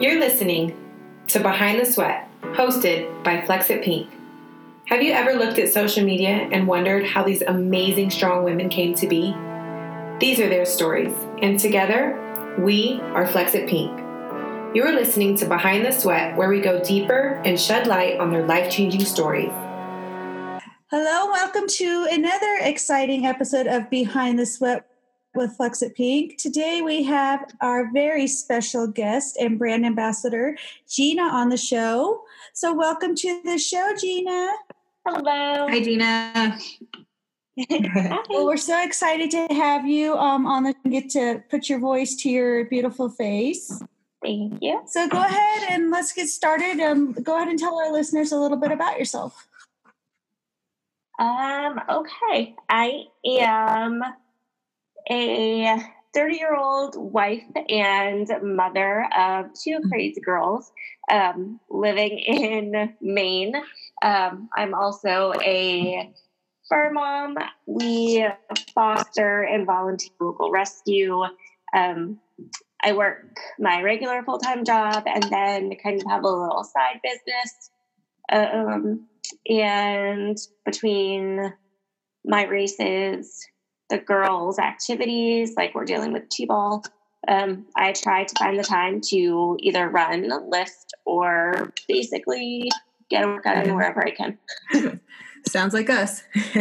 You're listening to Behind the Sweat, hosted by Flex It Pink. Have you ever looked at social media and wondered how these amazing, strong women came to be? These are their stories, and together, we are Flex It Pink. You are listening to Behind the Sweat, where we go deeper and shed light on their life changing stories. Hello, welcome to another exciting episode of Behind the Sweat with Flex It Pink. Today we have our very special guest and brand ambassador, Gina, on the show. So, welcome to the show, Gina. Hello. Hi, Gina. well, we're so excited to have you um, on the get to put your voice to your beautiful face. Thank you. So, go ahead and let's get started. Um, go ahead and tell our listeners a little bit about yourself. Um, okay. I am a 30 year old wife and mother of two crazy girls um, living in Maine. Um, I'm also a fur mom. We foster and volunteer local rescue. Um, I work my regular full time job and then kind of have a little side business. Um, and between my races, the girls' activities, like we're dealing with T-ball, um, I try to find the time to either run, lift, or basically get a workout in wherever I can. Sounds like us.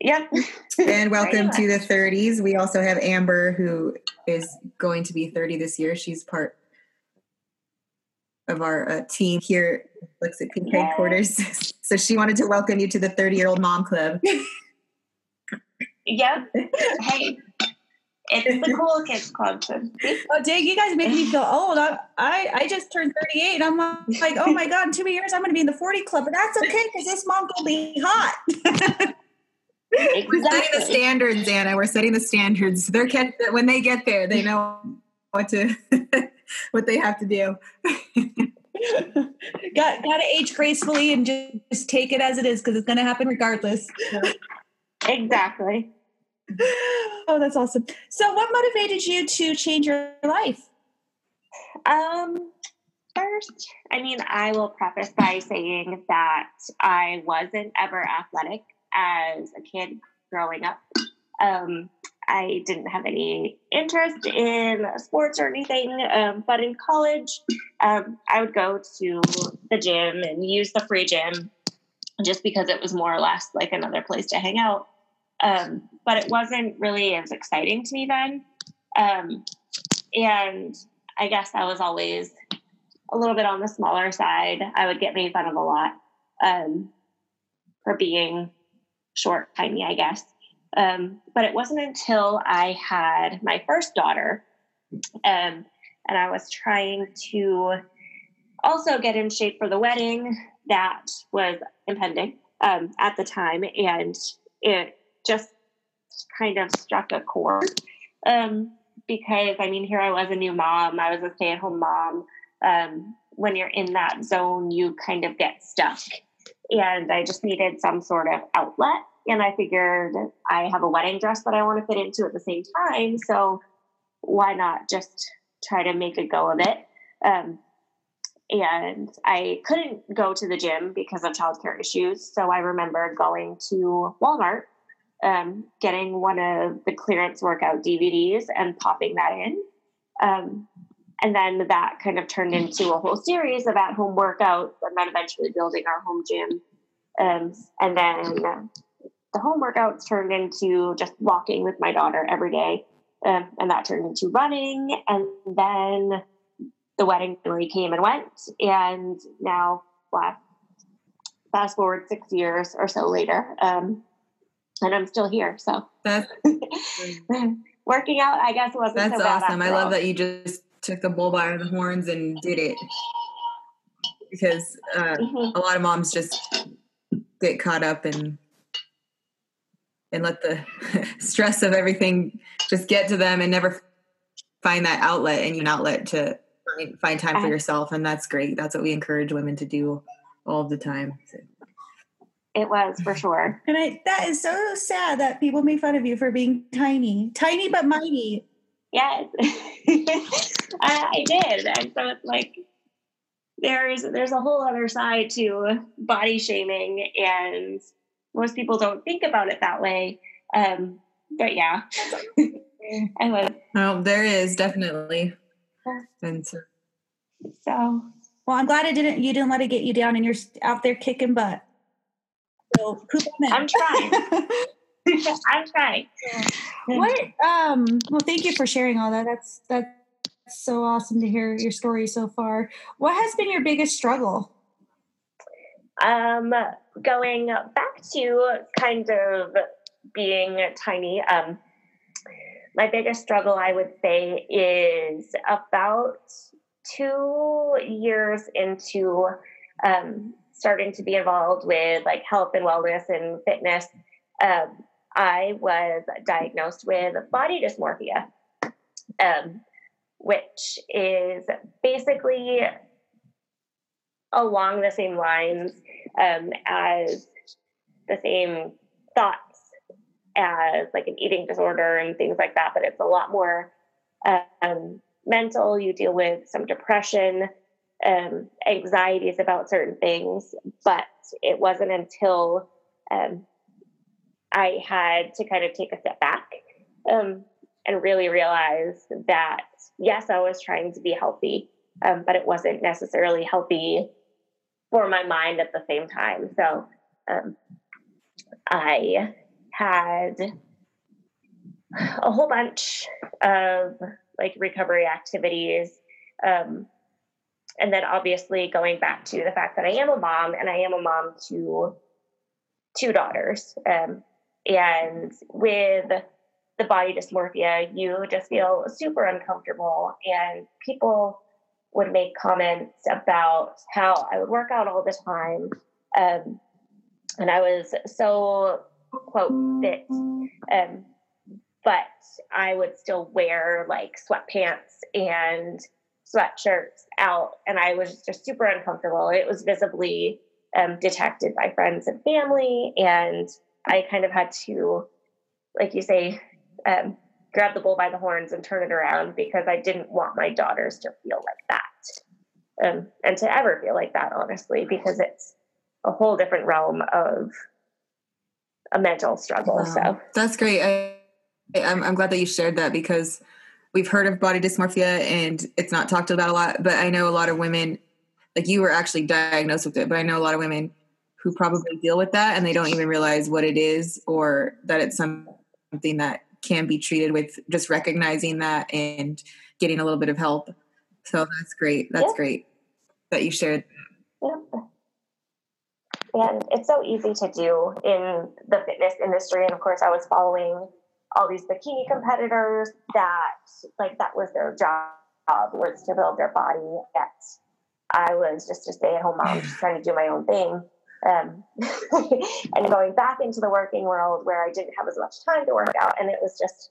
yep. and welcome to the 30s. We also have Amber, who is going to be 30 this year. She's part of our uh, team here Flex It Pink headquarters. so she wanted to welcome you to the 30 year old mom club. Yep. Hey, it's the cool kids club. oh, dang, you guys make me feel old. I, I, I just turned 38. I'm like, oh my God, in two years I'm going to be in the 40 club, but that's okay because this mom will be hot. exactly. We're setting the standards, Anna. We're setting the standards. They're kept, when they get there, they know what to what they have to do. got got to age gracefully and just, just take it as it is because it's going to happen regardless. Exactly. Oh, that's awesome. So, what motivated you to change your life? Um, first, I mean, I will preface by saying that I wasn't ever athletic as a kid growing up. Um, I didn't have any interest in sports or anything, um, but in college, um, I would go to the gym and use the free gym just because it was more or less like another place to hang out. Um, but it wasn't really as exciting to me then. Um, and I guess I was always a little bit on the smaller side. I would get made fun of a lot um, for being short, tiny, I guess. Um, but it wasn't until I had my first daughter um, and I was trying to also get in shape for the wedding that was impending um, at the time. And it just kind of struck a chord um, because, I mean, here I was a new mom, I was a stay at home mom. Um, when you're in that zone, you kind of get stuck. And I just needed some sort of outlet and I figured I have a wedding dress that I want to fit into at the same time. So why not just try to make a go of it? Um, and I couldn't go to the gym because of childcare issues. So I remember going to Walmart, um, getting one of the clearance workout DVDs and popping that in. Um, and then that kind of turned into a whole series of at home workouts and then eventually building our home gym. Um, and then the home workouts turned into just walking with my daughter every day. Um, and that turned into running. And then the wedding really came and went. And now, fast, fast forward six years or so later, um, and I'm still here. So that's working out, I guess, wasn't that's so awesome. I love all. that you just took the bull by the horns and did it because uh, mm-hmm. a lot of moms just get caught up and and let the stress of everything just get to them and never find that outlet and an outlet to find time for yourself and that's great that's what we encourage women to do all the time so. It was for sure and I, that is so sad that people make fun of you for being tiny tiny but mighty Yes, I, I did, and so it's like there's there's a whole other side to body shaming, and most people don't think about it that way. Um, but yeah, I was. Oh, there is definitely. And so, so well, I'm glad it didn't. You didn't let it get you down, and you're out there kicking butt. So, I'm trying. I'm trying. What? Um. Well, thank you for sharing all that. That's that's so awesome to hear your story so far. What has been your biggest struggle? Um, going back to kind of being tiny. Um, my biggest struggle, I would say, is about two years into um, starting to be involved with like health and wellness and fitness. Um, I was diagnosed with body dysmorphia, um, which is basically along the same lines um, as the same thoughts as like an eating disorder and things like that, but it's a lot more um, mental. You deal with some depression, um, anxieties about certain things, but it wasn't until um, I had to kind of take a step back um, and really realize that yes, I was trying to be healthy, um, but it wasn't necessarily healthy for my mind at the same time. So um, I had a whole bunch of like recovery activities. Um, and then obviously going back to the fact that I am a mom and I am a mom to two daughters. Um, and with the body dysmorphia, you just feel super uncomfortable. And people would make comments about how I would work out all the time. Um, and I was so, quote, fit. Um, but I would still wear like sweatpants and sweatshirts out. And I was just super uncomfortable. It was visibly um, detected by friends and family. And I kind of had to, like you say, um, grab the bull by the horns and turn it around because I didn't want my daughters to feel like that. Um, and to ever feel like that, honestly, because it's a whole different realm of a mental struggle. Wow. So that's great. I, I'm, I'm glad that you shared that because we've heard of body dysmorphia and it's not talked about a lot, but I know a lot of women, like you were actually diagnosed with it, but I know a lot of women who probably deal with that and they don't even realize what it is or that it's something that can be treated with just recognizing that and getting a little bit of help. So that's great. That's yeah. great that you shared. Yeah. And it's so easy to do in the fitness industry. And of course, I was following all these bikini competitors that, like, that was their job was to build their body. Yet I was just a stay at home mom, just trying to do my own thing um, and going back into the working world where I didn't have as much time to work out. And it was just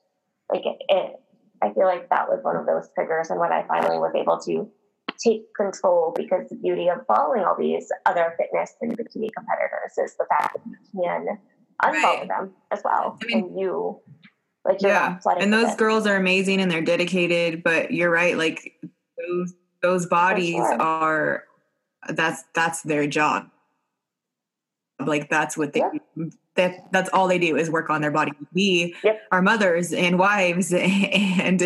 like, it, it, I feel like that was one of those triggers. And when I finally was able to take control, because the beauty of following all these other fitness and bikini competitors is the fact that you can unfollow right. them as well. I mean, and you, like, yeah. And those girls are amazing and they're dedicated, but you're right. Like, those, those bodies sure. are, that's, that's their job like that's what they that that's all they do is work on their body we yep. are mothers and wives and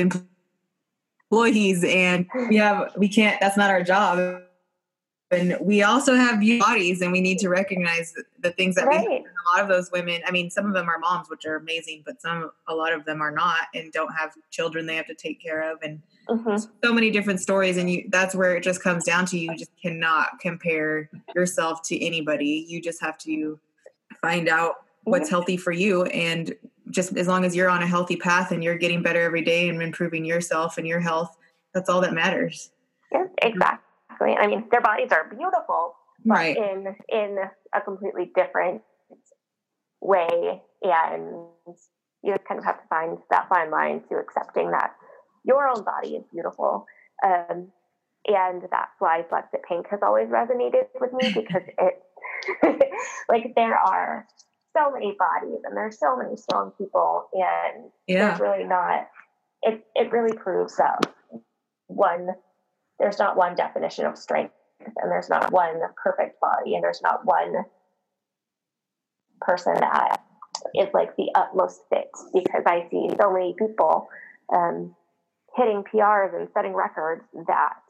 employees and we have we can't that's not our job and we also have bodies and we need to recognize the things that right. we a lot of those women i mean some of them are moms which are amazing but some a lot of them are not and don't have children they have to take care of and mm-hmm. so many different stories and you that's where it just comes down to you. Just cannot compare yourself to anybody. You just have to find out what's healthy for you and just as long as you're on a healthy path and you're getting better every day and improving yourself and your health that's all that matters. Yeah exactly I mean, their bodies are beautiful, right. in in a completely different way, and you kind of have to find that fine line to accepting that your own body is beautiful. Um, and that's why Flex Pink has always resonated with me because it, like, there are so many bodies and there's so many strong people, and yeah. there's really not it it really proves that one there's not one definition of strength and there's not one perfect body and there's not one person that is like the utmost fit because I see so many people um, hitting PRs and setting records that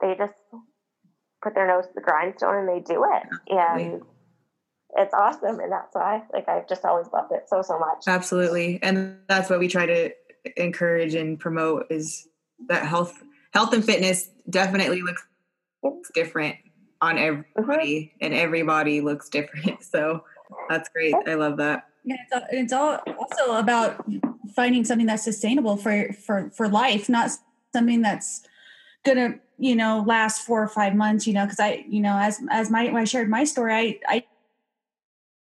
they just put their nose to the grindstone and they do it. And it's awesome. And that's why, like, I've just always loved it so, so much. Absolutely. And that's what we try to encourage and promote is that health, health and fitness definitely looks different on everybody mm-hmm. and everybody looks different. So that's great. I love that. Yeah, it's, it's all also about finding something that's sustainable for for for life, not something that's gonna you know last four or five months. You know, because I you know as as my I shared my story, I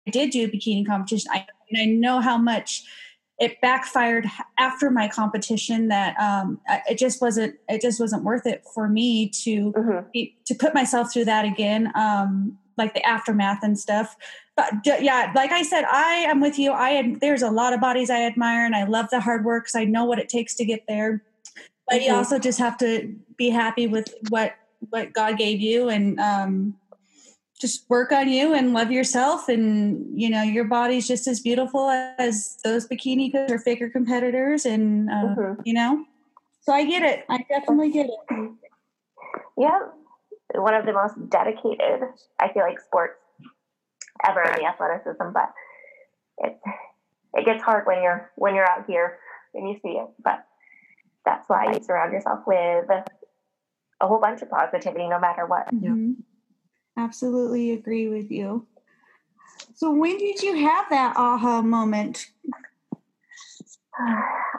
I did do a bikini competition. I I know how much it backfired after my competition that um, it just wasn't it just wasn't worth it for me to mm-hmm. be, to put myself through that again um, like the aftermath and stuff but yeah like i said i am with you i there's a lot of bodies i admire and i love the hard work because i know what it takes to get there but mm-hmm. you also just have to be happy with what what god gave you and um, just work on you and love yourself. And you know your body's just as beautiful as those bikini or figure competitors. And uh, mm-hmm. you know so i get it. I definitely get it. Yeah. One of the most dedicated i feel like sports ever in the athleticism but it it gets hard when you're when you're out here and you see it. But that's why you surround yourself with a whole bunch of positivity no matter what. Mm-hmm. Absolutely agree with you. So, when did you have that aha moment?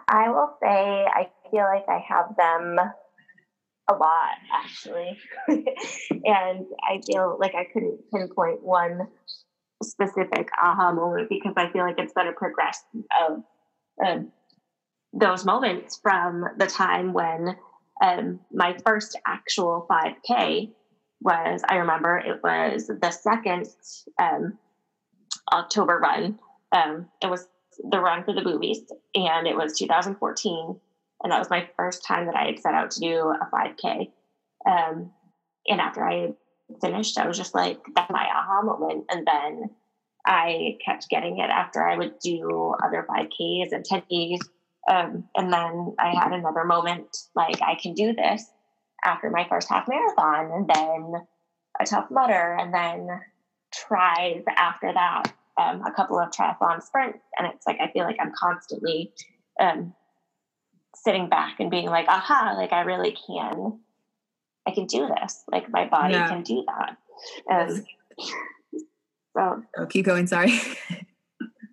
I will say, I feel like I have them a lot, actually. and I feel like I couldn't pinpoint one specific aha moment because I feel like it's been a progression of um, those moments from the time when um, my first actual 5K was I remember it was the second um, October run. Um, it was the run for the boobies, and it was 2014, and that was my first time that I had set out to do a 5K. Um, and after I finished, I was just like, "That's my aha moment." And then I kept getting it after I would do other 5Ks and 10Ks. Um, and then I had another moment like, I can do this after my first half marathon and then a Tough Mudder and then tries after that um, a couple of triathlon sprints. And it's like i feel like i'm constantly um, sitting back and being like aha like i really can i can do this. Like my body yeah. can do that. Um, so oh, keep going sorry.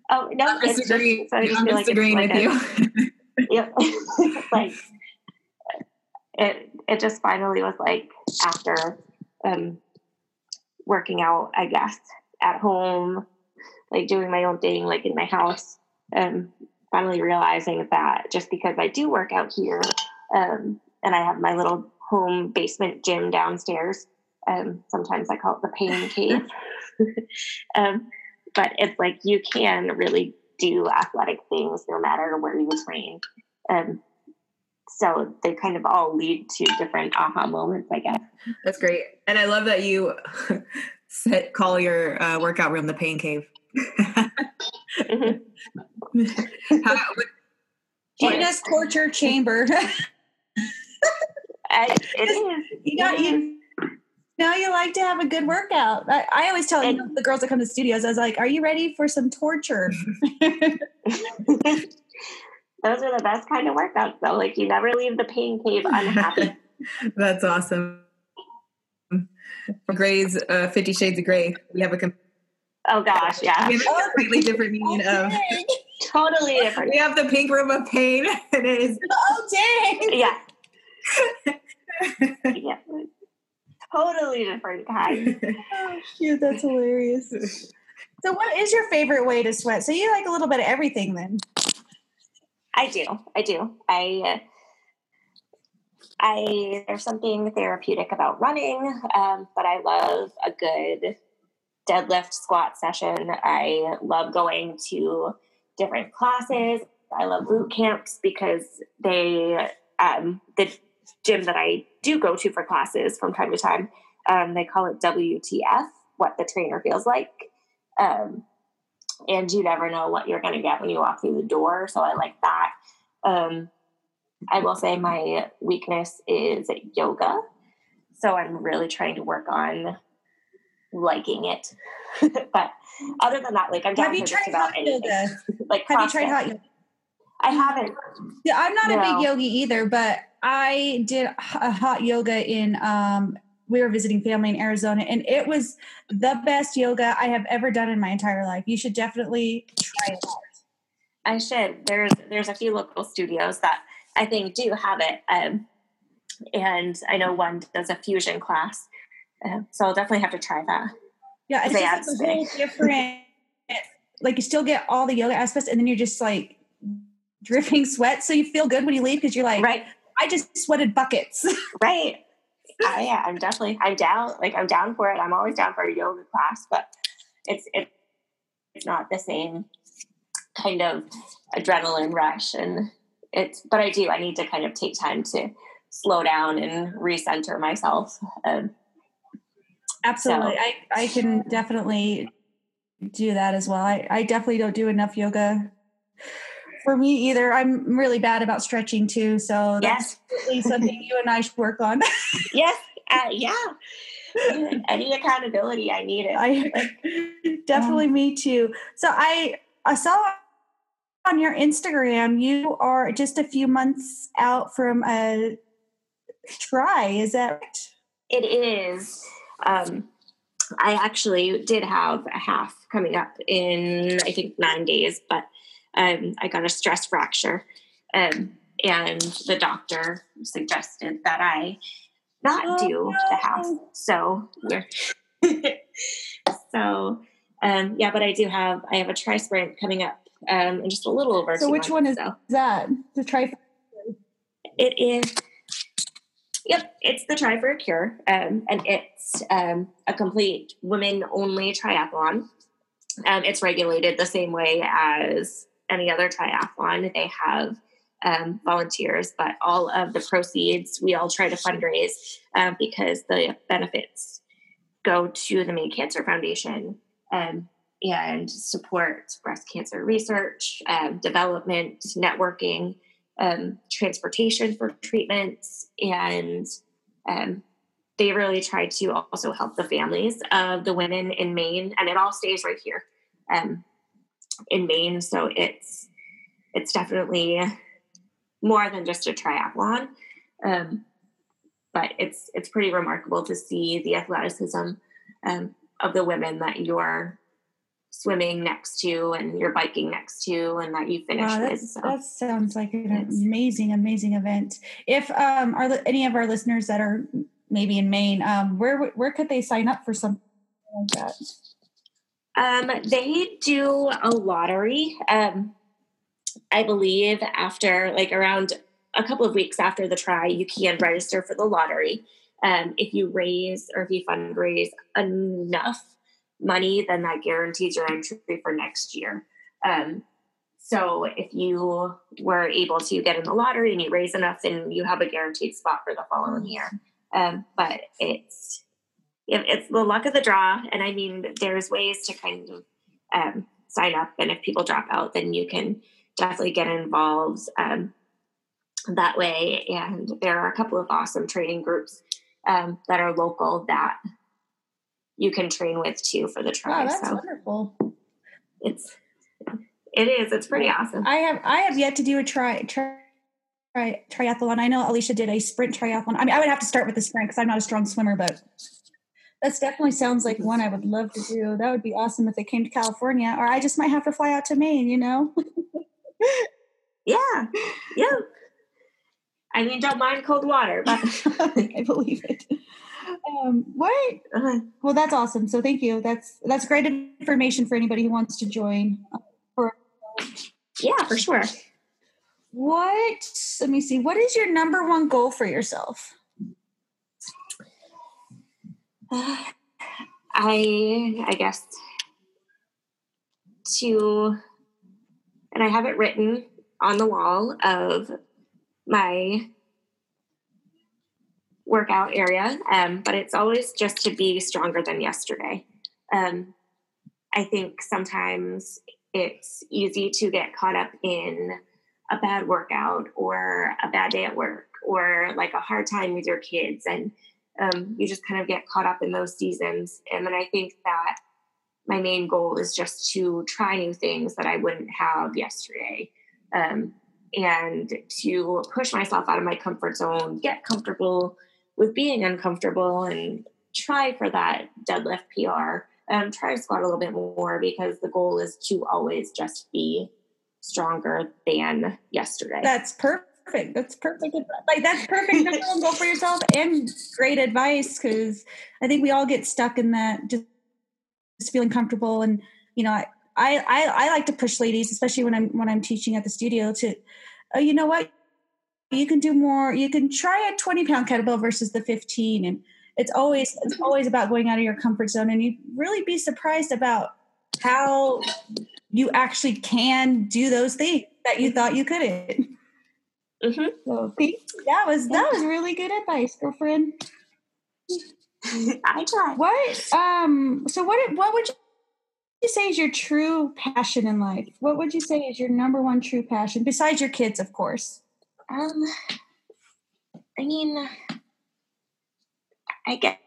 Oh no i'm disagreeing, so I'm disagreeing like with you. Yep. Like it it just finally was like after um, working out, I guess, at home, like doing my own thing, like in my house, and finally realizing that just because I do work out here um, and I have my little home basement gym downstairs, um, sometimes I call it the pain cave. um, but it's like you can really do athletic things no matter where you train. Um, so they kind of all lead to different aha moments i guess that's great and i love that you set, call your uh, workout room the pain cave mm-hmm. How, Gina's torture chamber I, it is. You got you. Now you like to have a good workout. I, I always tell and, you know, the girls that come to studios, I was like, "Are you ready for some torture?" those are the best kind of workouts though. Like you never leave the pain cave unhappy. That's awesome. For Gray's uh, Fifty Shades of Grey, we have a com- oh gosh, yeah, we have a completely different meaning of totally different. We have the pink room of pain. It is oh dang, yeah, yeah, totally different kind. oh shoot, that's hilarious. So, what is your favorite way to sweat? So, you like a little bit of everything then? I do. I do. I. I there's something therapeutic about running, um, but I love a good deadlift squat session. I love going to different classes I love boot camps because they, um, the gym that I do go to for classes from time to time, um, they call it WTF, what the trainer feels like. Um, and you never know what you're going to get when you walk through the door. So I like that. Um, I will say my weakness is yoga. So I'm really trying to work on liking it. but other than that, like I'm down Have you tried about hot anything. yoga? like Have you tried hot yoga? I haven't. Yeah, I'm not a big yogi either, but I did a hot yoga in um we were visiting family in Arizona and it was the best yoga I have ever done in my entire life. You should definitely try it. I should. There's there's a few local studios that I think do have it, um, and I know one does a fusion class. Uh, so I'll definitely have to try that. Yeah, it's just like a whole different like you still get all the yoga aspects and then you're just like dripping sweat so you feel good when you leave because you're like Right, I just sweated buckets. right. I, yeah, I'm definitely I'm down. Like I'm down for it. I'm always down for a yoga class, but it's it, it's not the same kind of adrenaline rush, and it's. But I do. I need to kind of take time to slow down and recenter myself. Um, Absolutely. I, I can definitely do that as well. I, I definitely don't do enough yoga for me either. I'm really bad about stretching too. So that's yes, something you and I should work on. yes, uh, yeah. Any accountability, I need it. I definitely me too. So I I saw on your Instagram you are just a few months out from a tri. Is that right? It is. Um, I actually did have a half coming up in I think nine days, but um, I got a stress fracture, um, and the doctor suggested that I not Oh, do the half. no. So we're so um, yeah, but I do have I have a tri sprint coming up um, in just a little over. So which one is so. that? The tri It is. Yep, it's the Tri for a Cure, um, and it's um, a complete women-only triathlon. Um, it's regulated the same way as any other triathlon. They have um, volunteers, but all of the proceeds we all try to fundraise um, because the benefits go to the Maine Cancer Foundation um, and support breast cancer research, um, development, networking um, transportation for treatments, and um, they really try to also help the families of the women in Maine, and it all stays right here in Maine. So it's it's definitely more than just a triathlon, um, but it's it's pretty remarkable to see the athleticism um, of the women that you're swimming next to and you're biking next to and that you finish Wow, with. So. that sounds like an amazing, amazing event. If um, are any of our listeners that are maybe in Maine, um, where where could they sign up for something like that? Um, they do a lottery. Um, I believe after like around a couple of weeks after the tri, you can register for the lottery. Um, if you raise or if you fundraise enough money, then that guarantees your entry for next year. Um, so if you were able to get in the lottery and you raise enough, then you have a guaranteed spot for the following year. Um, but it's it- it's the luck of the draw, and I mean, there's ways to kind of um, sign up, and if people drop out, then you can definitely get involved um, that way. And there are a couple of awesome training groups um, that are local that you can train with too for the tri. Wow, that's so wonderful. it's it is it's pretty awesome. I have I have yet to do a try try. Tri- triathlon. I know Alicia did a sprint triathlon. I mean, I would have to start with the sprint because I'm not a strong swimmer, but that's definitely sounds like one I would love to do. That would be awesome if they came to California, or I just might have to fly out to Maine. You know, Yeah, yeah. I mean, don't mind cold water, but I believe it. Um, what? uh, Well, that's awesome. So thank you. That's that's great information for anybody who wants to join. yeah, for sure. What? Let me see. What is your number one goal for yourself? I I guess to and I have it written on the wall of my workout area, um, but it's always just to be stronger than yesterday. Um, I think sometimes it's easy to get caught up in a bad workout or a bad day at work or like a hard time with your kids and um, you just kind of get caught up in those seasons and then i think that my main goal is just to try new things that i wouldn't have yesterday um, and to push myself out of my comfort zone get comfortable with being uncomfortable and try for that deadlift pr um, try to squat a little bit more because the goal is to always just be stronger than yesterday. That's perfect. That's perfect. Like that's perfect. go for yourself and great advice because I think we all get stuck in that just, just feeling comfortable and you know I, I I like to push ladies, especially when I'm when I'm teaching at the studio to, uh, you know what, you can do more. You can try a 20 pound kettlebell versus the 15 and it's always it's always about going out of your comfort zone and you really be surprised about how you actually can do those things that you thought you couldn't mm-hmm. so that was that was really good advice girlfriend. I try what um so what what would you say is your true passion in life? What would you say is your number one true passion besides your kids of course? Um i mean I guess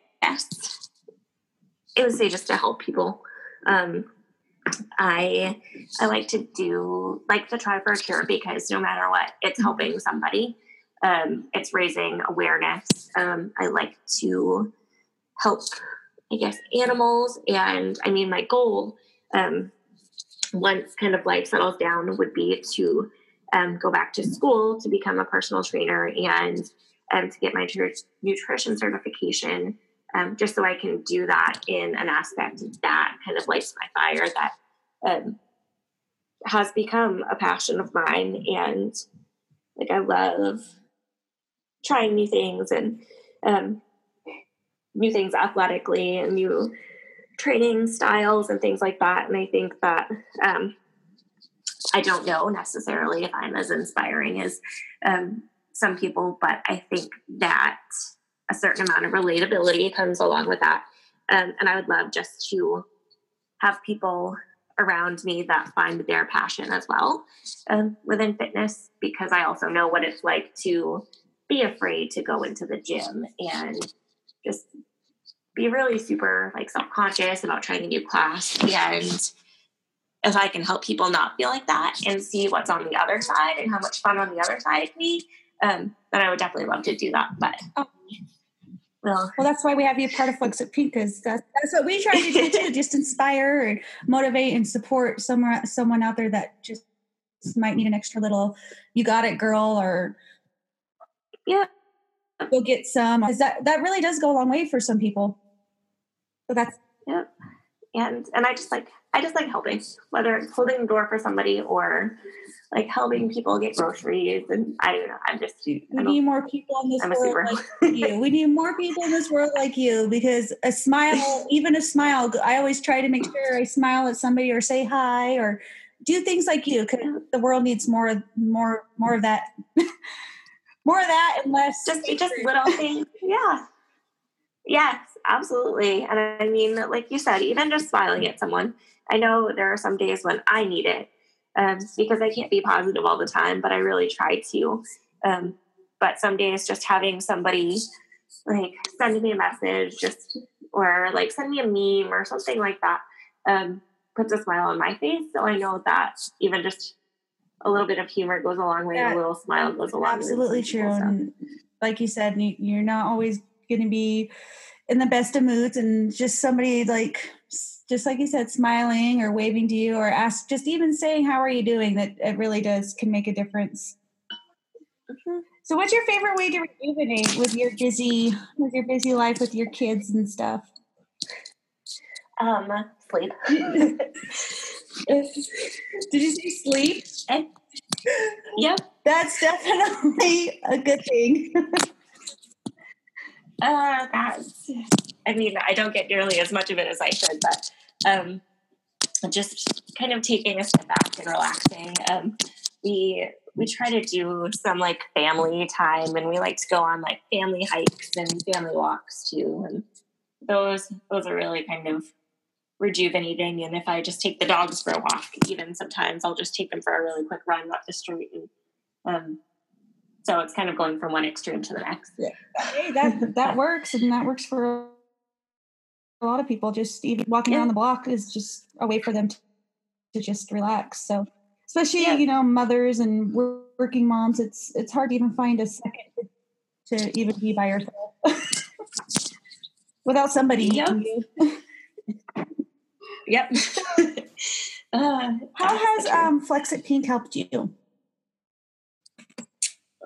it would say just to help people. Um, I I like to do like to Tri for a Cure because no matter what, it's helping somebody. Um, it's raising awareness. Um, I like to help, I guess, animals, and I mean my goal um, once kind of life settles down would be to um, go back to school to become a personal trainer and um, to get my nutrition certification, um, just so I can do that in an aspect that kind of lights my fire that um, has become a passion of mine. And like, I love trying new things and um, new things athletically and new training styles and things like that. And I think that um, I don't know necessarily if I'm as inspiring as um, some people, but I think that a certain amount of relatability comes along with that. Um, and I would love just to have people around me that find their passion as well um, within fitness, because I also know what it's like to be afraid to go into the gym and just be really super like self-conscious about trying a new class and if I can help people not feel like that and see what's on the other side and how much fun on the other side can be, um, then I would definitely love to do that. But oh. Well, well, that's why we have you part of Flex It Pink because that's, that's what we try to do too, just inspire and motivate and support someone someone out there that just might need an extra little "you got it, girl" or yeah, go get some. Because that that really does go a long way for some people. So that's yeah, and and I just like I just like helping, whether it's holding the door for somebody or like helping people get groceries. And I don't know. I'm just. We need more people in this I'm world like you. We need more people in this world like you because a smile, even a smile, I always try to make sure I smile at somebody or say hi or do things like you because the world needs more, more, more of that. more of that and less. Just, just little things. Yeah. Yes, absolutely. And I mean, like you said, even just smiling at someone I know there are some days when I need it um, because I can't be positive all the time, but I really try to. Um, but some days, just having somebody like send me a message, just or like send me a meme or something like that, um, puts a smile on my face. So I know that even just a little bit of humor goes a long way. Yeah, a little smile goes a long way. Absolutely true. And like you said, you're not always going to be in the best of moods, and just somebody like just like you said, smiling or waving to you or ask, just even saying, how are you doing? That it really does can make a difference. Mm-hmm. So what's your favorite way to rejuvenate with your busy, with your busy life with your kids and stuff? Um, sleep. Did you say sleep? yep. That's definitely a good thing. uh, that's, I mean, I don't get nearly as much of it as I should, but um, just kind of taking a step back and relaxing. Um, we we try to do some like family time and we like to go on like family hikes and family walks too and those those are really kind of rejuvenating and if i just take the dogs for a walk even sometimes i'll just take them for a really quick run up the street and um, so it's kind of going from one extreme to the next yeah hey that that works and that works for a lot of people just even walking yeah. around the block is just a way for them to, to just relax. So especially yeah. you know mothers and working moms it's it's hard to even find a second to even be by yourself. Without somebody yep. yep. Uh, how has um flex pink helped you?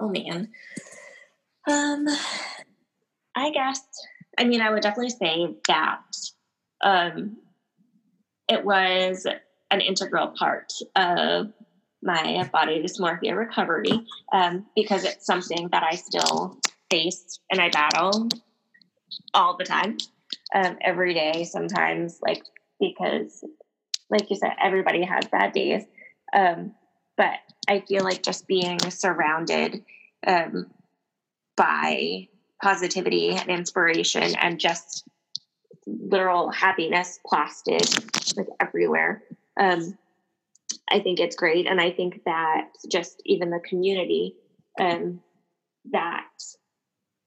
Oh man. Um i guess i mean i would definitely say that um it was an integral part of my body dysmorphia recovery um, because it's something that I still face and I battle all the time, um, every day, sometimes, like, because, like you said, everybody has bad days. Um, but I feel like just being surrounded um, by positivity and inspiration and just literal happiness plastered like everywhere um, I think it's great. And I think that just even the community um, that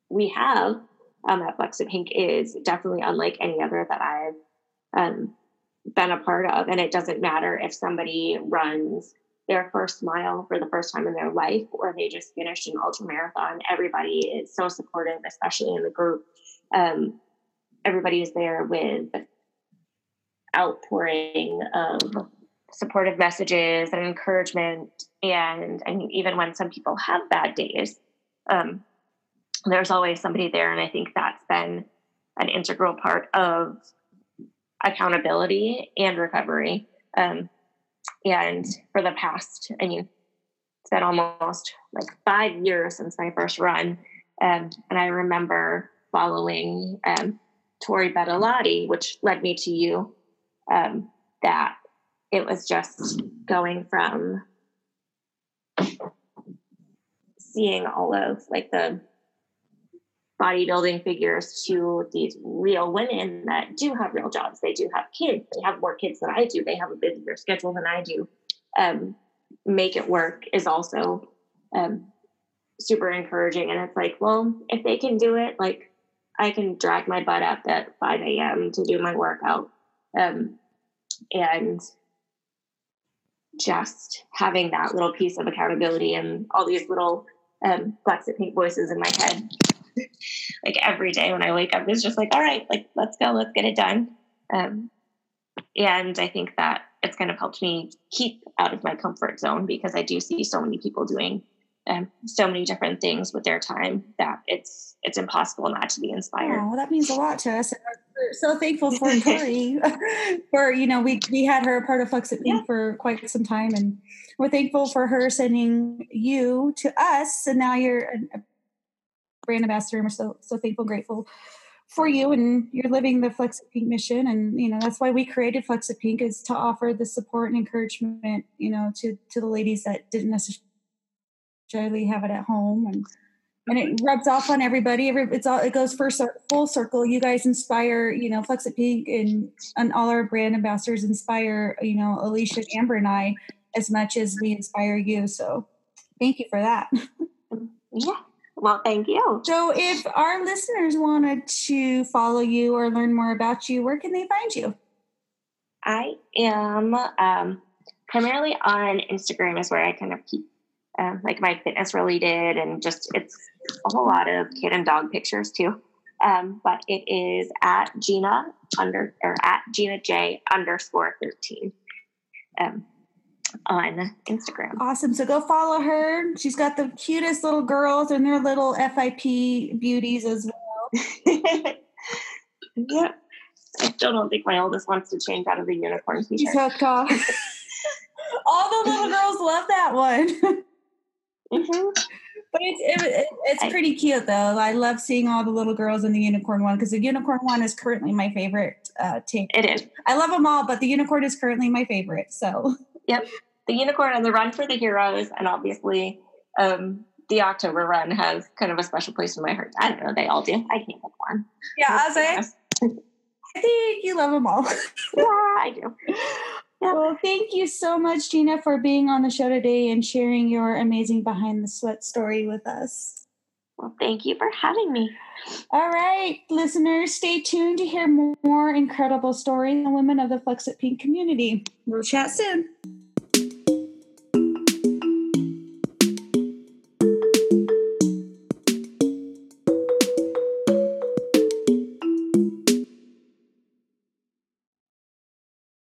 we have um, at Flex It Pink is definitely unlike any other that I've um, been a part of. And it doesn't matter if somebody runs their first mile for the first time in their life or they just finished an ultra marathon. Everybody is so supportive, especially in the group. Um, everybody is there with outpouring of supportive messages and encouragement. And mean, even when some people have bad days, um, there's always somebody there. And I think that's been an integral part of accountability and recovery. Um, and for the past, I mean, it's been almost like five years since my first run. Um, and I remember following um, Tori Betalotti, which led me to you, um, that it was just going from seeing all of like the bodybuilding figures to these real women that do have real jobs. They do have kids. They have more kids than I do. They have a busier schedule than I do. Um, make it work is also um, super encouraging. And it's like, well, if they can do it, like I can drag my butt up at 5 a.m. to do my workout. Um, and just having that little piece of accountability and all these little um, Flex Pink voices in my head. like every day when I wake up, it's just like, all right, like let's go, let's get it done. Um, and I think that it's kind of helped me keep out of my comfort zone because I do see so many people doing um, so many different things with their time that it's it's impossible not to be inspired. Oh, well, that means a lot to us. We're so thankful for Tori. for you know, we we had her a part of Flex It yeah. for quite some time, and we're thankful for her sending you to us. And now you're a brand ambassador, and we're so so thankful, grateful for you and you're living the Flex It Pink mission and you know that's why we created Flex It Pink is to offer the support and encouragement you know to to the ladies that didn't necessarily have it at home and and it rubs off on everybody. Every, it's all it goes full circle. You guys inspire, you know, Flex Pink and and all our brand ambassadors inspire, you know, Alicia, Amber, and I as much as we inspire you. So, thank you for that. Yeah. Well, thank you. So, if our listeners wanted to follow you or learn more about you, where can they find you? I am um, primarily on Instagram, is where I kind of keep um, like my fitness related and just it's a whole lot of kid and dog pictures too. Um, but it is at Gina under or at Gina J underscore 13 um, on Instagram. Awesome. So go follow her. She's got the cutest little girls and their little FIP beauties as well. yeah. I still don't think my oldest wants to change out of the unicorn t-shirt. She's hooked off. All the little girls love that one. Mm-hmm. But it's it, it's pretty cute though. I love seeing all the little girls in the unicorn one because the unicorn one is currently my favorite uh, It is. I love them all, but the unicorn is currently my favorite. So yep. the unicorn and the run for the heroes, and obviously um, the October run has kind of a special place in my heart. I don't know, they all do. I can't pick one. Yeah, I was like, I think you love them all. yeah, I do. Yeah. Well, thank you so much, Gina, for being on the show today and sharing your amazing behind the sweat story with us. Well, thank you for having me. All right, listeners, stay tuned to hear more incredible stories from women of the Flex It Pink community. We'll chat soon.